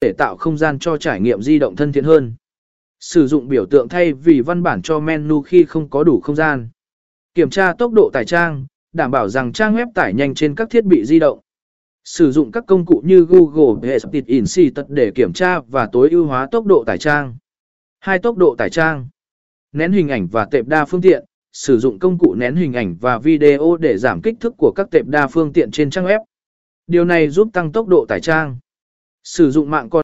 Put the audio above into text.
để tạo không gian cho trải nghiệm di động thân thiện hơn. Sử dụng biểu tượng thay vì văn bản cho menu khi không có đủ không gian. Kiểm tra tốc độ tải trang, đảm bảo rằng trang web tải nhanh trên các thiết bị di động. Sử dụng các công cụ như Google Speed Insight để kiểm tra và tối ưu hóa tốc độ tải trang. Hai tốc độ tải trang. Nén hình ảnh và tệp đa phương tiện. Sử dụng công cụ nén hình ảnh và video để giảm kích thước của các tệp đa phương tiện trên trang web. Điều này giúp tăng tốc độ tải trang. Sử dụng mạng con